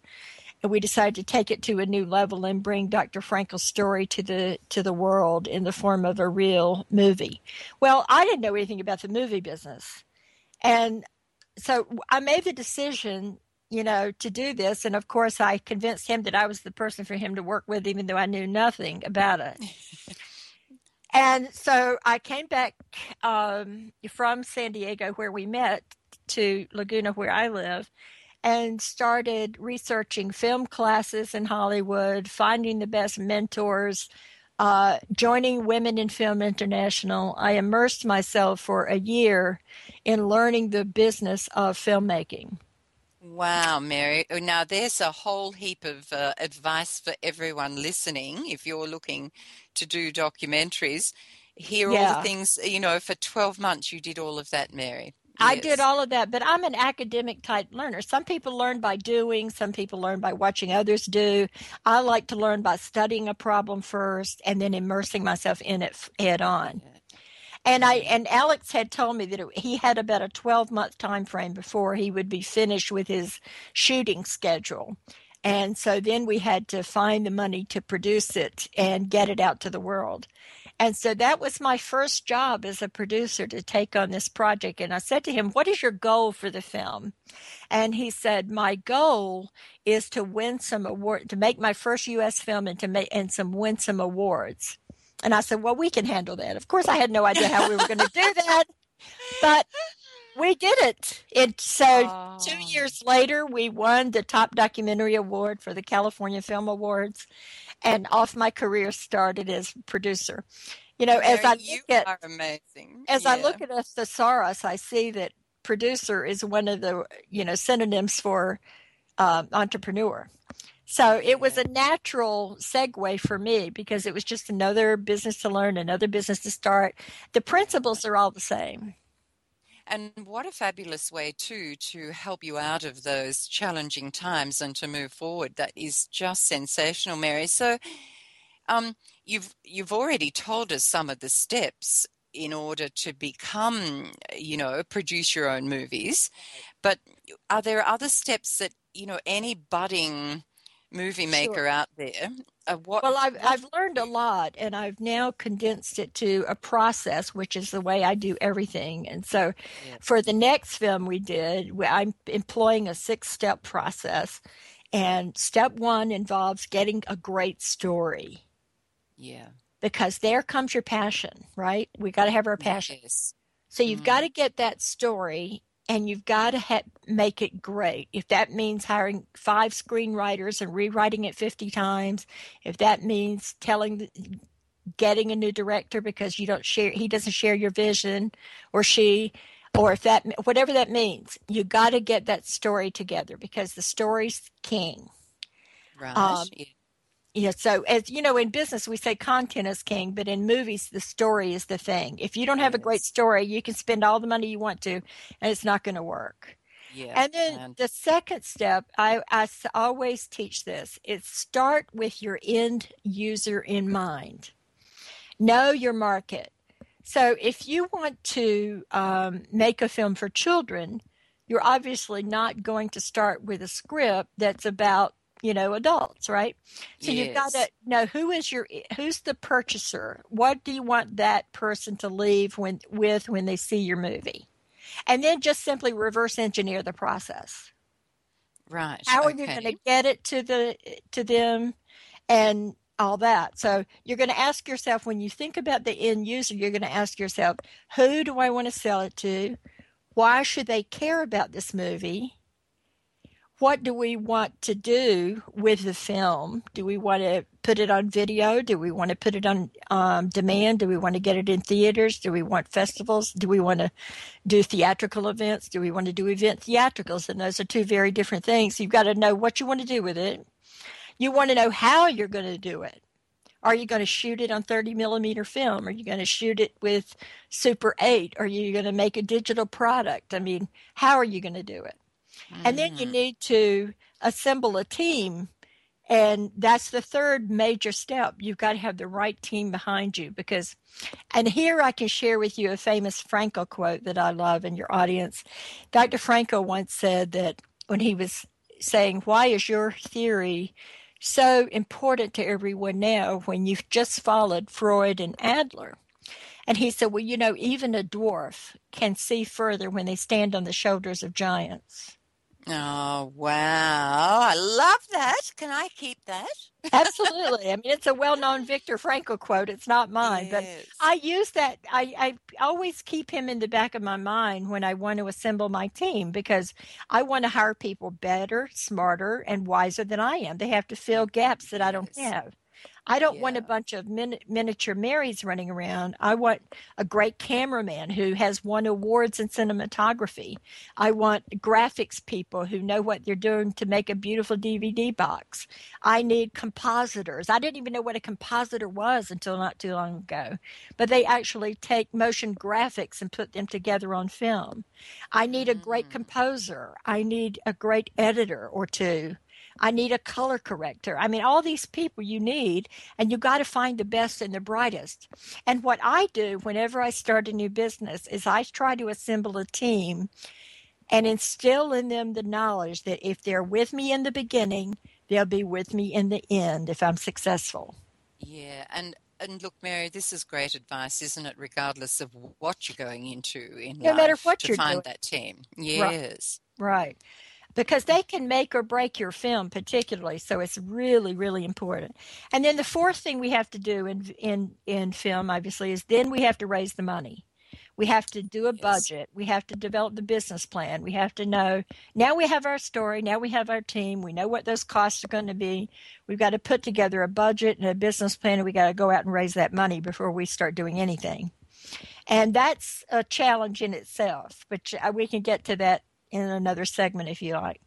and we decided to take it to a new level and bring Dr. Frankl's story to the to the world in the form of a real movie. Well, I didn't know anything about the movie business. And so I made the decision, you know, to do this and of course I convinced him that I was the person for him to work with even though I knew nothing about it. and so I came back um, from San Diego where we met to Laguna where I live and started researching film classes in Hollywood, finding the best mentors, uh, joining Women in Film International. I immersed myself for a year in learning the business of filmmaking. Wow, Mary. Oh, now, there's a whole heap of uh, advice for everyone listening if you're looking to do documentaries. Here yeah. all the things, you know, for 12 months you did all of that, Mary. I did all of that, but I'm an academic type learner. Some people learn by doing, some people learn by watching others do. I like to learn by studying a problem first and then immersing myself in it head on. And I and Alex had told me that it, he had about a 12 month time frame before he would be finished with his shooting schedule. And so then we had to find the money to produce it and get it out to the world. And so that was my first job as a producer to take on this project. And I said to him, What is your goal for the film? And he said, My goal is to win some award, to make my first U.S. film and to make and some win some awards. And I said, Well, we can handle that. Of course, I had no idea how we were going to do that, but we did it. And so oh. two years later, we won the top documentary award for the California Film Awards and off my career started as producer. You know, as I look at amazing. As yeah. I look at a thesaurus, I see that producer is one of the you know synonyms for um, entrepreneur. So it was a natural segue for me because it was just another business to learn, another business to start. The principles are all the same. And what a fabulous way, too, to help you out of those challenging times and to move forward. That is just sensational, Mary. So, um, you've you've already told us some of the steps in order to become, you know, produce your own movies. But are there other steps that you know any budding movie maker sure. out there. Uh, what, well, I've, what... I've learned a lot and I've now condensed it to a process, which is the way I do everything. And so for the next film we did, I'm employing a six step process. And step one involves getting a great story. Yeah. Because there comes your passion, right? We got to have our passion. Yes. So you've mm. got to get that story and you've got to ha- make it great. If that means hiring five screenwriters and rewriting it 50 times, if that means telling the, getting a new director because you don't share he doesn't share your vision or she or if that whatever that means, you got to get that story together because the story's king. Right. Um, yeah, so as you know, in business we say content is king, but in movies the story is the thing. If you don't have yes. a great story, you can spend all the money you want to, and it's not going to work. Yeah, and then and- the second step, I, I always teach this: is start with your end user in mind. Know your market. So if you want to um, make a film for children, you're obviously not going to start with a script that's about you know adults right? So yes. you've got to know who is your who's the purchaser? What do you want that person to leave when with when they see your movie? And then just simply reverse engineer the process. Right how are you going to get it to the to them and all that? So you're going to ask yourself when you think about the end user you're going to ask yourself who do i want to sell it to? Why should they care about this movie what do we want to do with the film? Do we want to put it on video? Do we want to put it on um, demand? Do we want to get it in theaters? Do we want festivals? Do we want to do theatrical events? Do we want to do event theatricals? And those are two very different things. You've got to know what you want to do with it. You want to know how you're going to do it. Are you going to shoot it on 30 millimeter film? Are you going to shoot it with Super 8? Are you going to make a digital product? I mean, how are you going to do it? And then you mm. need to assemble a team. And that's the third major step. You've got to have the right team behind you because, and here I can share with you a famous Frankl quote that I love in your audience. Dr. Frankl once said that when he was saying, Why is your theory so important to everyone now when you've just followed Freud and Adler? And he said, Well, you know, even a dwarf can see further when they stand on the shoulders of giants. Oh, wow. I love that. Can I keep that? Absolutely. I mean, it's a well known Viktor Frankl quote. It's not mine, but I use that. I, I always keep him in the back of my mind when I want to assemble my team because I want to hire people better, smarter, and wiser than I am. They have to fill gaps that I don't have. I don't yeah. want a bunch of min- miniature Marys running around. I want a great cameraman who has won awards in cinematography. I want graphics people who know what they're doing to make a beautiful DVD box. I need compositors. I didn't even know what a compositor was until not too long ago, but they actually take motion graphics and put them together on film. I need a great mm. composer. I need a great editor or two. I need a color corrector. I mean, all these people you need, and you got to find the best and the brightest. And what I do whenever I start a new business is I try to assemble a team and instill in them the knowledge that if they're with me in the beginning, they'll be with me in the end if I'm successful. Yeah, and and look, Mary, this is great advice, isn't it? Regardless of what you're going into in no life, matter what to you're find doing. that team. Yes, Right. Because they can make or break your film, particularly. So it's really, really important. And then the fourth thing we have to do in in in film, obviously, is then we have to raise the money. We have to do a Yes. budget. We have to develop the business plan. We have to know now we have our story. Now we have our team. We know what those costs are going to be. We've got to put together a budget and a business plan, and we got to go out and raise that money before we start doing anything. And that's a challenge in itself, but uh, we can get to that in another segment if you like.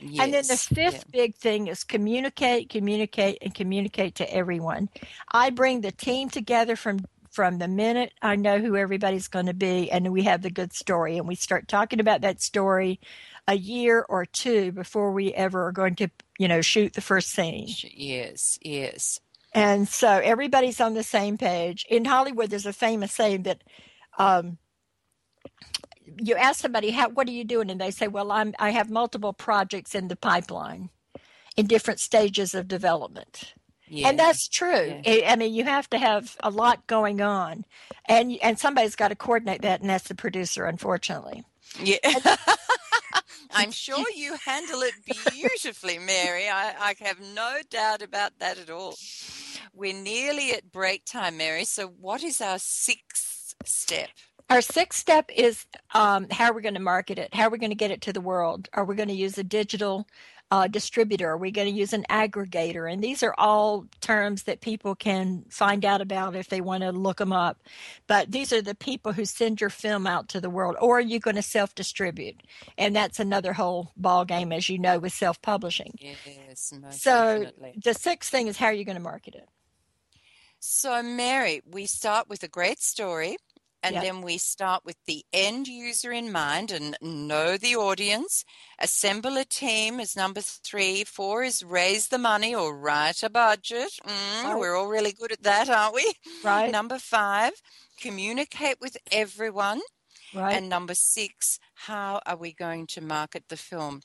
yes. And then the fifth yeah. big thing is communicate, communicate, and communicate to everyone. I bring the team together from from the minute I know who everybody's going to be, and we have the good story, and we start talking about that story a year or two before we ever are going to, you know, shoot the first scene. Yes, yes. And so everybody's on the same page. In Hollywood, there's a famous saying that um, you ask somebody, "How? What are you doing?" and they say, "Well, I'm I have multiple projects in the pipeline, in different stages of development." Yeah. And that's true. I I mean, you have to have a lot going on, and and somebody's got to coordinate that, and that's the producer, unfortunately. Yeah. I'm sure you handle it beautifully, Mary. I, I have no doubt about that at all. We're nearly at break time, Mary. So, what is our sixth step? Our sixth step is um, how are we're going to market it. How are we're going to get it to the world. Are we going to use a digital uh, distributor? Are we going to use an aggregator? And these are all terms that people can find out about if they want to look them up. But these are the people who send your film out to the world. Or are you going to self distribute? And that's another whole ball game, as you know, with self publishing. Yes, So definitely. the sixth thing is how are you going to market it? So, Mary, we start with a great story and Yep. then we start with the end user in mind and know the audience. Assemble a team is number three. Four is raise the money or write a budget. Mm, Right. We're all really good at that, aren't we? Right. Number five, communicate with everyone. Right. And number six, how are we going to market the film?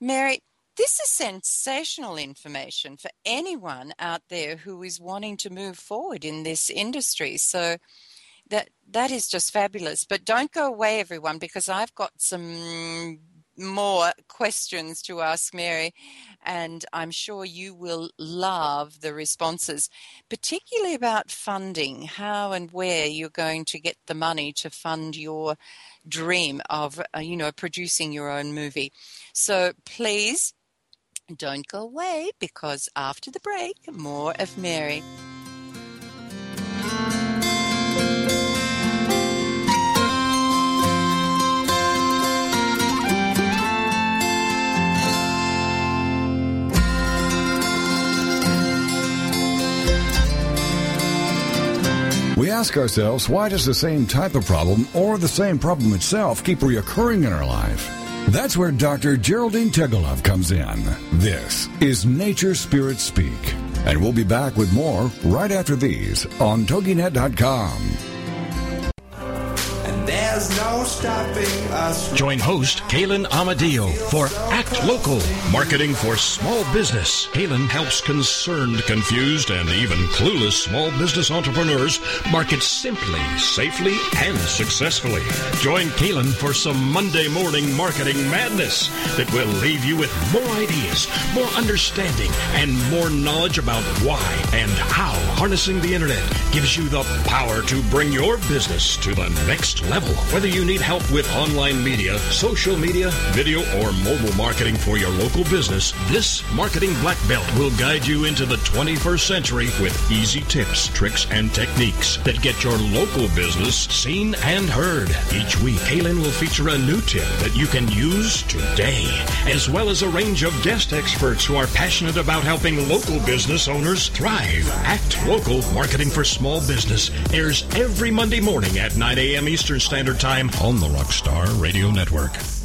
Mary, this is sensational information for anyone out there who is wanting to move forward in this industry. So that that is just fabulous. But don't go away, everyone, because I've got some more questions to ask Mary, and I'm sure you will love the responses, particularly about funding, how and where you're going to get the money to fund your dream of, uh, you know, producing your own movie. So please don't go away because after the break, more of Mary. Ask ourselves, why does the same type of problem or the same problem itself keep reoccurring in our life? That's where Dr. Geraldine Teggelove comes in. This is Nature Spirit Speak. And we'll be back with more right after these on TogiNet.com. There's no stopping us. Join host Kalen Amadio for Act Local, marketing for small business. Kalen helps concerned, confused, and even clueless small business entrepreneurs market simply, safely, and successfully. Join Kalen for some Monday morning marketing madness that will leave you with more ideas, more understanding, and more knowledge about why and how harnessing the internet gives you the power to bring your business to the next level. Whether you need help with online media, social media, video, or mobile marketing for your local business, this marketing black belt will guide you into the 21st century with easy tips, tricks, and techniques that get your local business seen and heard. Each week, Kaylin will feature a new tip that you can use today, as well as a range of guest experts who are passionate about helping local business owners thrive. Act Local Marketing for Small Business airs every Monday morning at 9 a.m. Eastern Standard Time on the Rockstar Radio Network.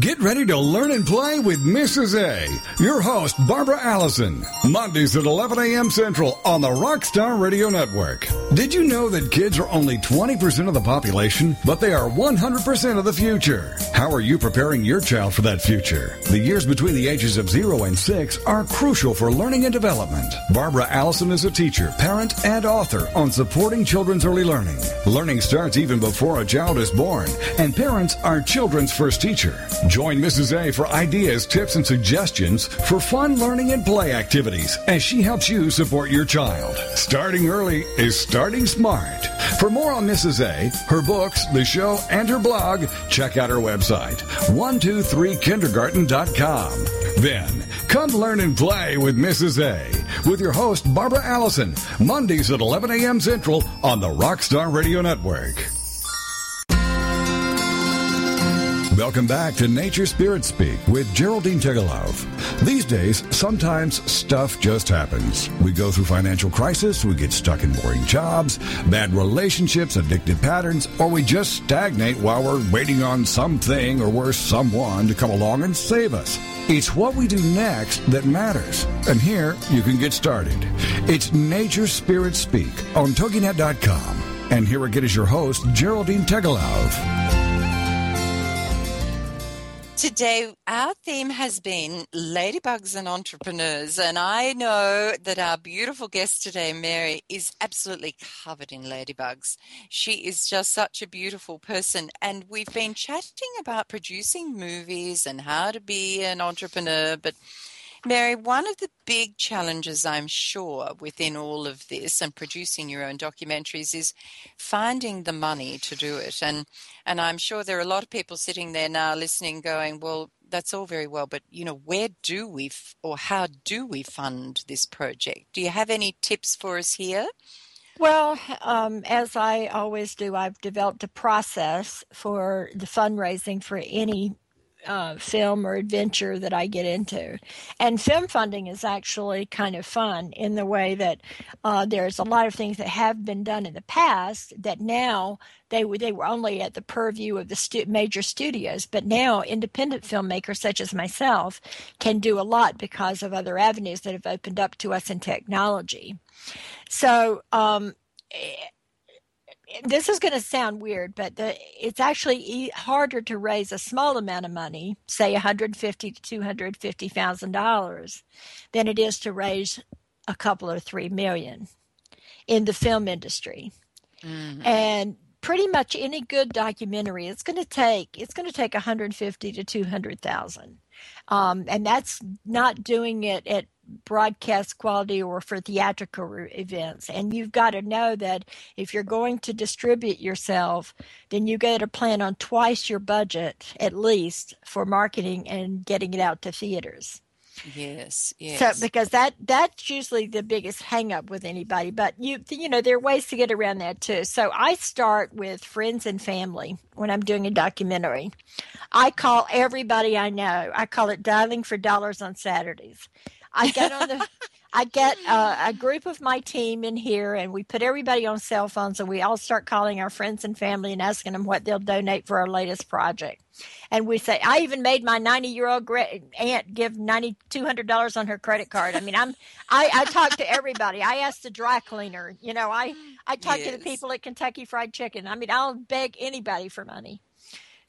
Get ready to learn and play with Mrs. A. Your host, Barbara Allison. Mondays at 11 a.m. Central on the Rockstar Radio Network. Did you know that kids are only 20% of the population, but they are 100% of the future? How are you preparing your child for that future? The years between the ages of 0 and 6 are crucial for learning and development. Barbara Allison is a teacher, parent, and author on supporting children's early learning. Learning starts even before a child is born, and parents are children's first teacher. Join Mrs. A for ideas, tips, and suggestions for fun learning and play activities as she helps you support your child. Starting early is starting smart. For more on Mrs. A, her books, the show, and her blog, check out her website, 123kindergarten.com. Then, come learn and play with Mrs. A with your host, Barbara Allison, Mondays at 11 a.m. Central on the Rockstar Radio Network. Welcome back to Nature Spirit Speak with Geraldine Teggelove. These days, sometimes stuff just happens. We go through financial crisis, we get stuck in boring jobs, bad relationships, addictive patterns, or we just stagnate while we're waiting on something or worse, someone to come along and save us. It's what we do next that matters. And here you can get started. It's Nature Spirit Speak on TogiNet.com. And here again is your host, Geraldine Teggelove. Today, our theme has been ladybugs and entrepreneurs. And I know that our beautiful guest today, Mary, is absolutely covered in ladybugs. She is just such a beautiful person. And we've been chatting about producing movies and how to be an entrepreneur. But Mary, one of the big challenges, I'm sure, within all of this and producing your own documentaries is finding the money to do it. And and I'm sure there are a lot of people sitting there now listening, going, "Well, that's all very well, but you know, where do we f- or how do we fund this project? Do you have any tips for us here?" Well, um, as I always do, I've developed a process for the fundraising for any uh, film or adventure that I get into. And film funding is actually kind of fun in the way that uh, there's a lot of things that have been done in the past that now they were they were only at the purview of the stu- major studios, but now independent filmmakers such as myself can do a lot because of other avenues that have opened up to us in technology. So. Um, this is going to sound weird, but the, it's actually harder to raise a small amount of money, say 150 to 250 thousand dollars, than it is to raise a couple or three million in the film industry. Mm-hmm. And pretty much any good documentary, it's going to take it's going to take 150 to 200 thousand, um, and that's not doing it at broadcast quality or for theatrical events. And you've got to know that if you're going to distribute yourself, then you got to plan on twice your budget at least for marketing and getting it out to theaters. Yes, yes. So because that that's usually the biggest hangup with anybody, but you you know there are ways to get around that too. So I start with friends and family when I'm doing a documentary. I call everybody I know. I call it dialing for dollars on Saturdays. I get on the I get uh, a group of my team in here, and we put everybody on cell phones, and we all start calling our friends and family and asking them what they'll donate for our latest project. And we say, I even made my 90 year old great aunt give ninety two hundred dollars on her credit card. I mean, I'm I, I talk to everybody. I ask the dry cleaner. You know, I I talk yes. to the people at Kentucky Fried Chicken. I mean, I'll beg anybody for money.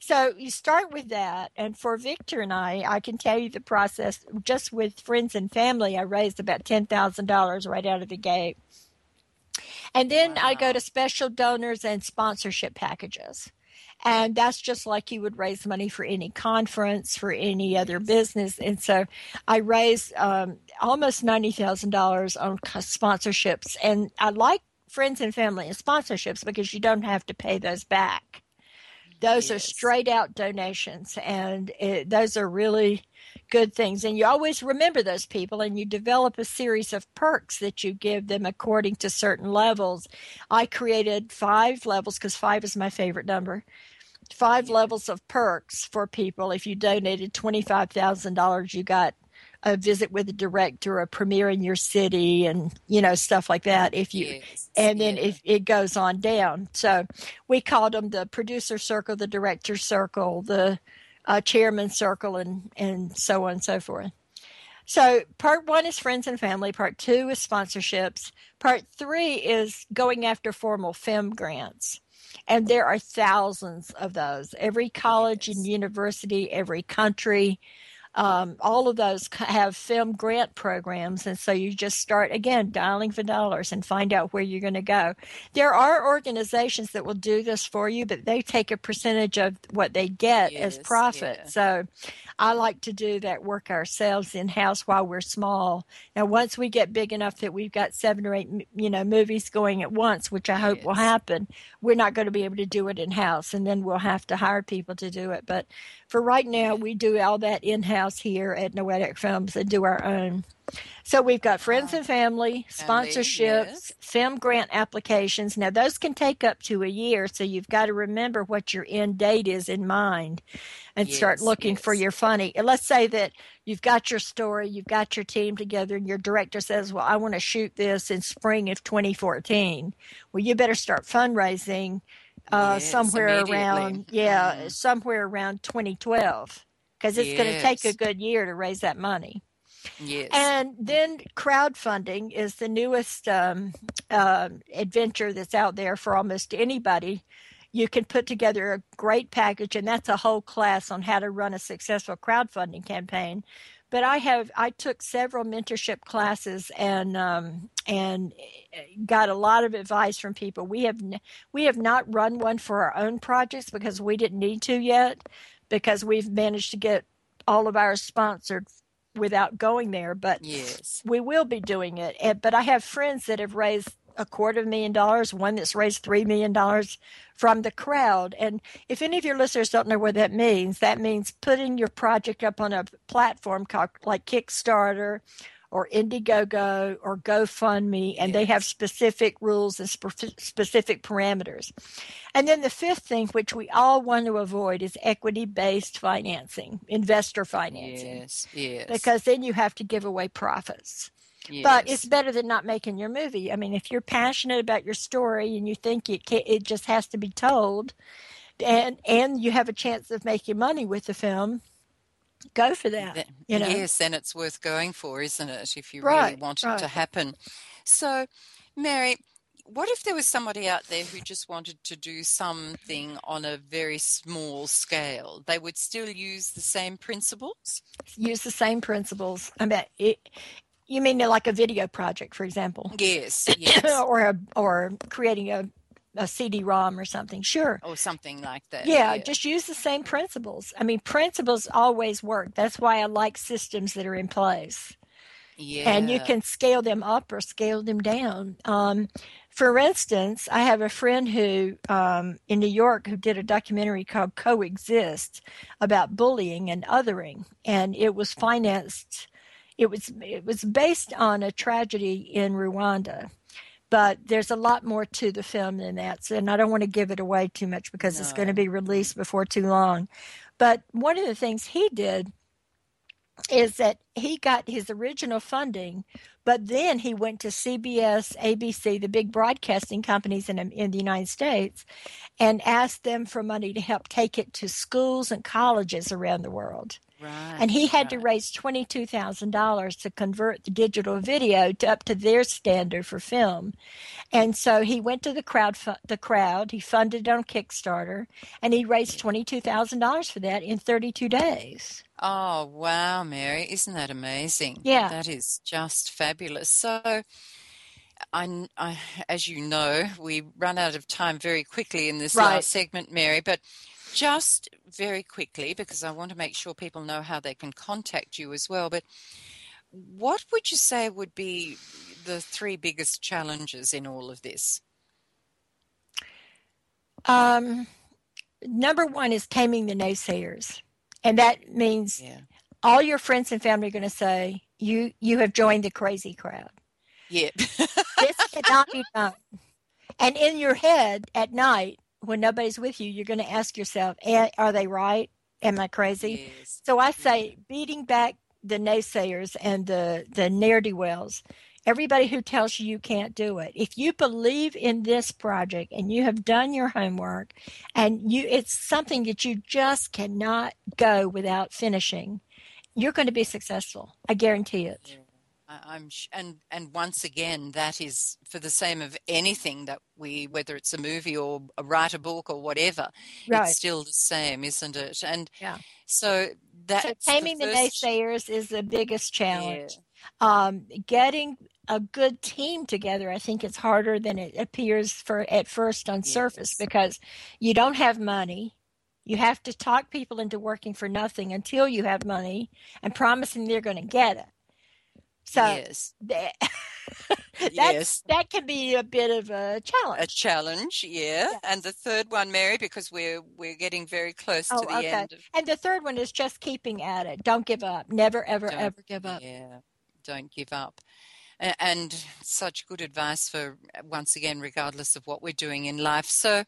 So you start with that. And for Viktor and I, I can tell you the process just with friends and family, I raised about $10,000 right out of the gate. And then wow. I go to special donors and sponsorship packages. And that's just like you would raise money for any conference, for any other business. And so I raised um, almost $90,000 on sponsorships. And I like friends and family and sponsorships because you don't have to pay those back. Those yes. are straight out donations, and it, those are really good things. And you always remember those people, and you develop a series of perks that you give them according to certain levels. I created five levels because five is my favorite number. Five levels of perks for people. If you donated $25,000, you got a visit with a director, a premiere in your city, and you know stuff like that. If you, yes. and then yeah. if it goes on down. So we called them the producer circle, the director circle, the a chairman circle and and so on and so forth. So part one is friends and family. Part two is sponsorships. Part three is going after formal film grants. And there are thousands of those. Every college and university, every country, um, all of those have film grant programs. And so you just start again dialing for dollars and find out where you're going to go. There are organizations that will do this for you, but they take a percentage of what they get Yes, as profit. yeah. So I like to do that work ourselves in house while we're small. Now, once we get big enough that we've got seven or eight, you know, movies going at once, which I hope will happen, we're not going to be able to do it in house, and then we'll have to hire people to do it. But for right now, we do all that in house here at Noetic Films and do our own. So we've got friends and family, sponsorships, yes. film grant applications. Now those can take up to a year, so you've got to remember what your end date is in mind, and start Yes, looking for your funny. And let's say that you've got your story, you've got your team together, and your director says, "Well, I want to shoot this in spring of 2014." Well, you better start fundraising uh, Yes, somewhere around yeah, Mm. somewhere around 2012, because it's going to take a good year to raise that money. Yes. And then crowdfunding is the newest um, uh, adventure that's out there for almost anybody. You can put together a great package, and that's a whole class on how to run a successful crowdfunding campaign. But I have I took several mentorship classes and um, and got a lot of advice from people. We have we have not run one for our own projects because we didn't need to yet because we've managed to get all of our sponsored without going there. But yes. we will be doing it. And, but I have friends that have raised a quarter of a million dollars, one that's raised $3 million from the crowd. And if any of your listeners don't know what that means, that means putting your project up on a platform like Kickstarter or Indiegogo or GoFundMe, and they have specific rules and spe- specific parameters. And then the fifth thing, which we all want to avoid, is equity based financing, investor financing Yes. Yes. because then you have to give away profits. Yes. But it's better than not making your movie. I mean, if you're passionate about your story and you think it can, it just has to be told, and and you have a chance of making money with the film, go for that. Th- you know, Yes, then it's worth going for, isn't it? If you really Right, want it right. to happen. So, Mary, what if there was somebody out there who just wanted to do something on a very small scale? They would still use the same principles? use the same principles. I mean, it, you mean like a video project, for example, Yes, yes. or a, or creating a a CD-ROM or something. Sure. or something like that. Yeah, just use the same principles. I mean, principles always work. That's why I like systems that are in place. yeah. and you can scale them up or scale them down. Um, for instance, I have a friend who um, in New York who did a documentary called Coexist about bullying and othering, and it was financed. It was it was based on a tragedy in Rwanda, but there's a lot more to the film than that. So, and I don't want to give it away too much because it's going to be released before too long. But one of the things he did is that he got his original funding, but then he went to CBS, ABC, the big broadcasting companies in, in the United States, and asked them for money to help take it to schools and colleges around the world. Right, And he had to raise $22,000 to convert the digital video to up to their standard for film. And so he went to the crowd, fu- the crowd, he funded it on Kickstarter, and he raised $22,000 for that in 32 days. Oh, wow, Mary. Isn't that amazing? Yeah. That is just fabulous. So, I, I, as you know, we run out of time very quickly in this Right. last segment, Mary, but just very quickly, because I want to make sure people know how they can contact you as well. But what would you say would be the three biggest challenges in all of this? Um, number one is taming the naysayers. And that means Yeah. all your friends and family are going to say, you, you have joined the crazy crowd. Yeah. This cannot be done. And in your head at night, when nobody's with you, you're going to ask yourself, are they right? Am I crazy? yes. So I say mm-hmm. beating back the naysayers and the, the ne'er do wells everybody who tells you you can't do it. If you believe in this project and you have done your homework and you it's something that you just cannot go without finishing, you're going to be successful. I guarantee it. I'm and and once again that is for the same of anything that we whether it's a movie or a write a book or whatever right. it's still the same isn't it and yeah so that so taming the, the, naysayers is the biggest challenge yeah. um, getting a good team together I think it's harder than it appears for at first on yes. surface because you don't have money you have to talk people into working for nothing until you have money and promising they're going to get it so yes. that, yes. that can be a bit of a challenge. A challenge, yeah. Yes. And the third one, Mary, because we're we're getting very close oh, to the okay. end. Of... And the third one is just keeping at it. Don't give up. Never, ever, don't, ever give up. Yeah, don't give up. And such good advice for once again, regardless of what we're doing in life. So,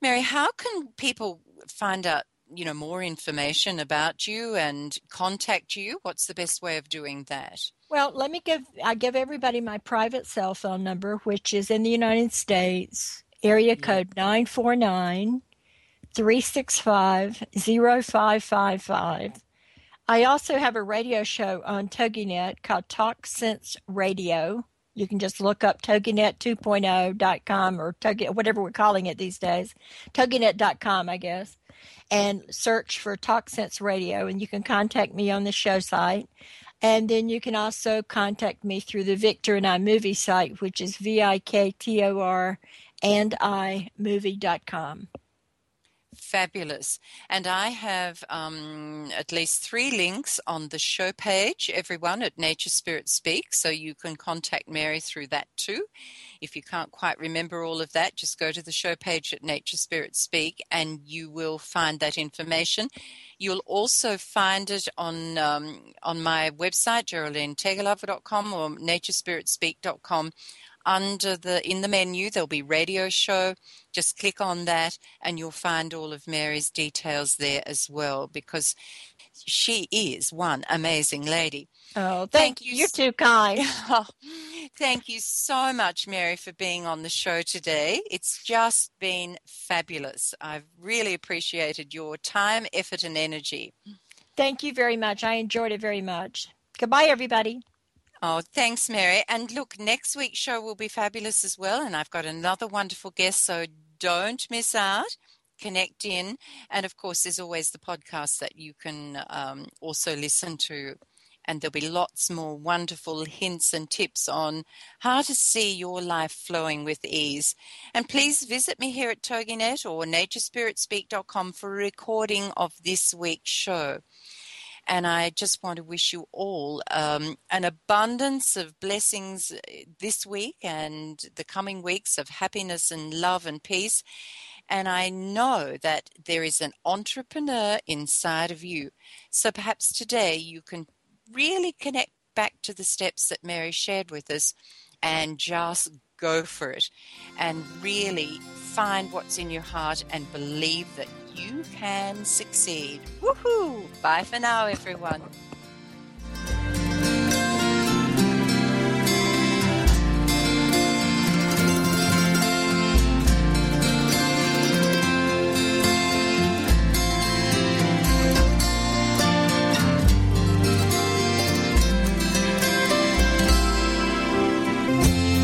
Mary, how can people find out you know more information about you and contact you what's the best way of doing that well let me give i give everybody my private cell phone number which is in the united states area mm-hmm. code 949 365 0555 i also have a radio show on toginet called talk sense radio. You can just look up toginet 2.0.com or Toginet, whatever we're calling it these days toginet.com i guess and search for Talk Sense Radio, and you can contact me on the show site. And then you can also contact me through the Viktor and I movie site, which is V I K T O R and I movie.com. Fabulous. And I have um, at least three links on the show page, everyone at Nature Spirit Speak, so you can contact Mary through that too. If you can't quite remember all of that, just go to the show page at Nature Spirit Speak and you will find that information. You'll also find it on um, on my website, geraldineteggelove.com or naturespiritspeak.com under the in the menu there'll be radio show. Just click on that and you'll find all of mary's details there as well because she is one amazing lady. Oh thank, thank you you're too kind. Thank you so much mary for being on the show today. It's just been fabulous. I've really appreciated your time effort and energy. Thank you very much. I enjoyed it very much. Goodbye everybody Oh, thanks, Mary. And look, next week's show will be fabulous as well. And I've got another wonderful guest, so don't miss out. Connect in. And of course, there's always the podcast that you can um, also listen to. And there'll be lots more wonderful hints and tips on how to see your life flowing with ease. And please visit me here at TogiNet or naturespiritspeak.com for a recording of this week's show. And I just want to wish you all um, an abundance of blessings uh, this week and the coming weeks of happiness and love and peace. And I know that there is an entrepreneur inside of you. So perhaps today you can really connect back to the steps that Mary shared with us and just go for it and really find what's in your heart and believe that you can succeed. Woohoo! Bye for now, everyone.